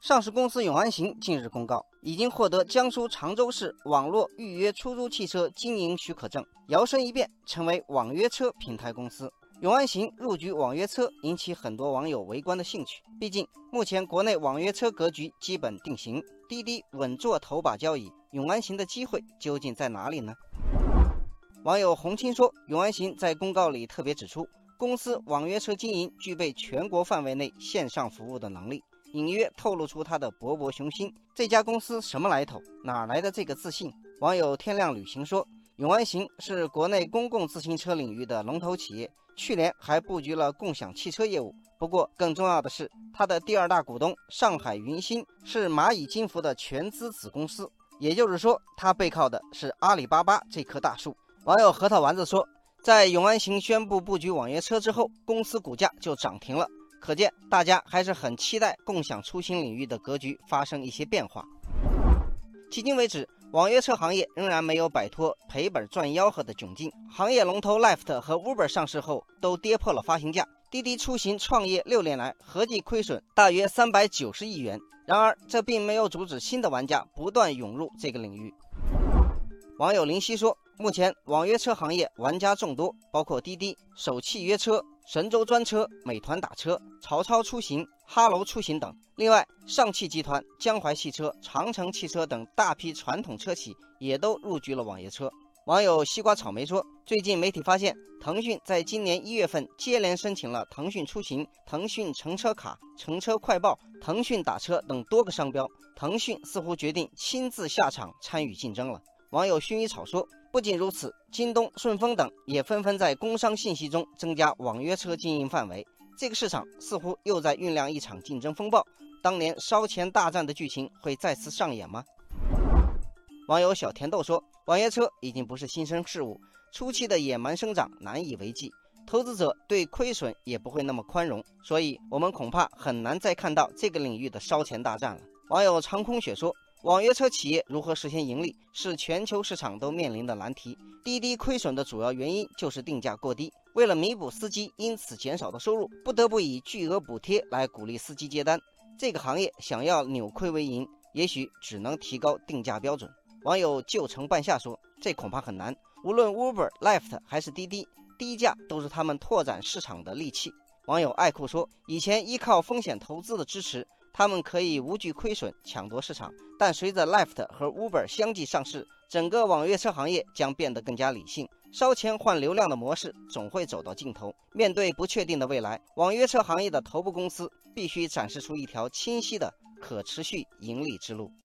上市公司永安行近日公告，已经获得江苏常州市网络预约出租汽车经营许可证，摇身一变成为网约车平台公司。永安行入局网约车，引起很多网友围观的兴趣。毕竟，目前国内网约车格局基本定型，滴滴稳坐头把交椅，永安行的机会究竟在哪里呢？网友红青说，永安行在公告里特别指出，公司网约车经营具备全国范围内线上服务的能力。隐约透露出他的勃勃雄心。这家公司什么来头？哪来的这个自信？网友天亮旅行说，永安行是国内公共自行车领域的龙头企业，去年还布局了共享汽车业务。不过，更重要的是，它的第二大股东上海云鑫是蚂蚁金服的全资子公司，也就是说，它背靠的是阿里巴巴这棵大树。网友核桃丸子说，在永安行宣布布局网约车之后，公司股价就涨停了。可见，大家还是很期待共享出行领域的格局发生一些变化。迄今为止，网约车行业仍然没有摆脱赔本赚吆喝的窘境。行业龙头 Lyft 和 Uber 上市后都跌破了发行价，滴滴出行创业六年来合计亏损大约三百九十亿元。然而，这并没有阻止新的玩家不断涌入这个领域。网友林夕说：“目前网约车行业玩家众多，包括滴滴、首汽约车。”神州专车、美团打车、曹操出行、哈罗出行等，另外上汽集团、江淮汽车、长城汽车等大批传统车企也都入局了网约车。网友西瓜草莓说，最近媒体发现，腾讯在今年一月份接连申请了腾讯出行、腾讯乘车卡、乘车快报、腾讯打车等多个商标，腾讯似乎决定亲自下场参与竞争了。网友薰衣草说。不仅如此，京东、顺丰等也纷纷在工商信息中增加网约车经营范围。这个市场似乎又在酝酿一场竞争风暴。当年烧钱大战的剧情会再次上演吗？网友小甜豆说：“网约车已经不是新生事物，初期的野蛮生长难以为继，投资者对亏损也不会那么宽容，所以我们恐怕很难再看到这个领域的烧钱大战了。”网友长空雪说。网约车企业如何实现盈利，是全球市场都面临的难题。滴滴亏损的主要原因就是定价过低，为了弥补司机因此减少的收入，不得不以巨额补贴来鼓励司机接单。这个行业想要扭亏为盈，也许只能提高定价标准。网友旧城半夏说：“这恐怕很难。无论 Uber、Lyft 还是滴滴，低价都是他们拓展市场的利器。”网友爱酷说：“以前依靠风险投资的支持。”他们可以无惧亏损抢夺市场，但随着 Lyft 和 Uber 相继上市，整个网约车行业将变得更加理性，烧钱换流量的模式总会走到尽头。面对不确定的未来，网约车行业的头部公司必须展示出一条清晰的可持续盈利之路。